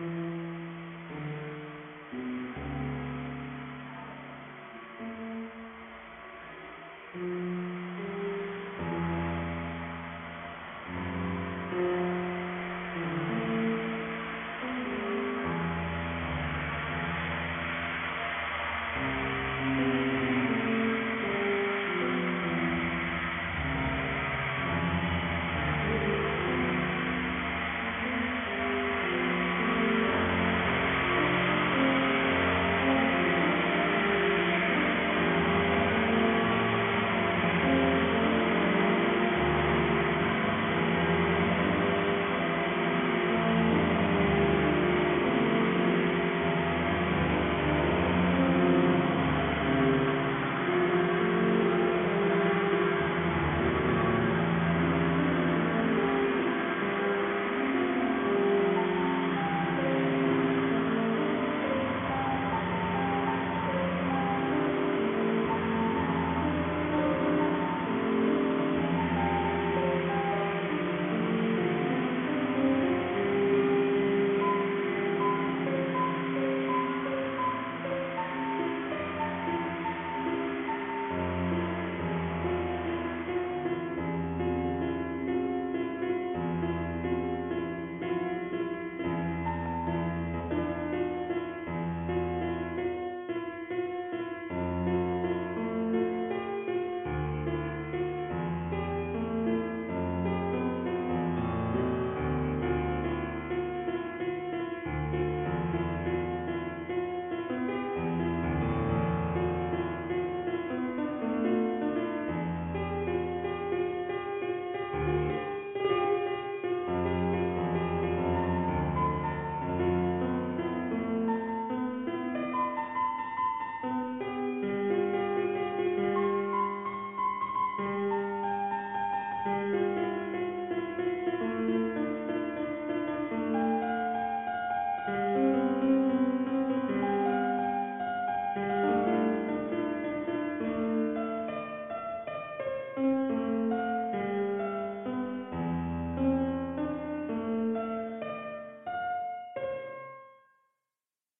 Mm-hmm.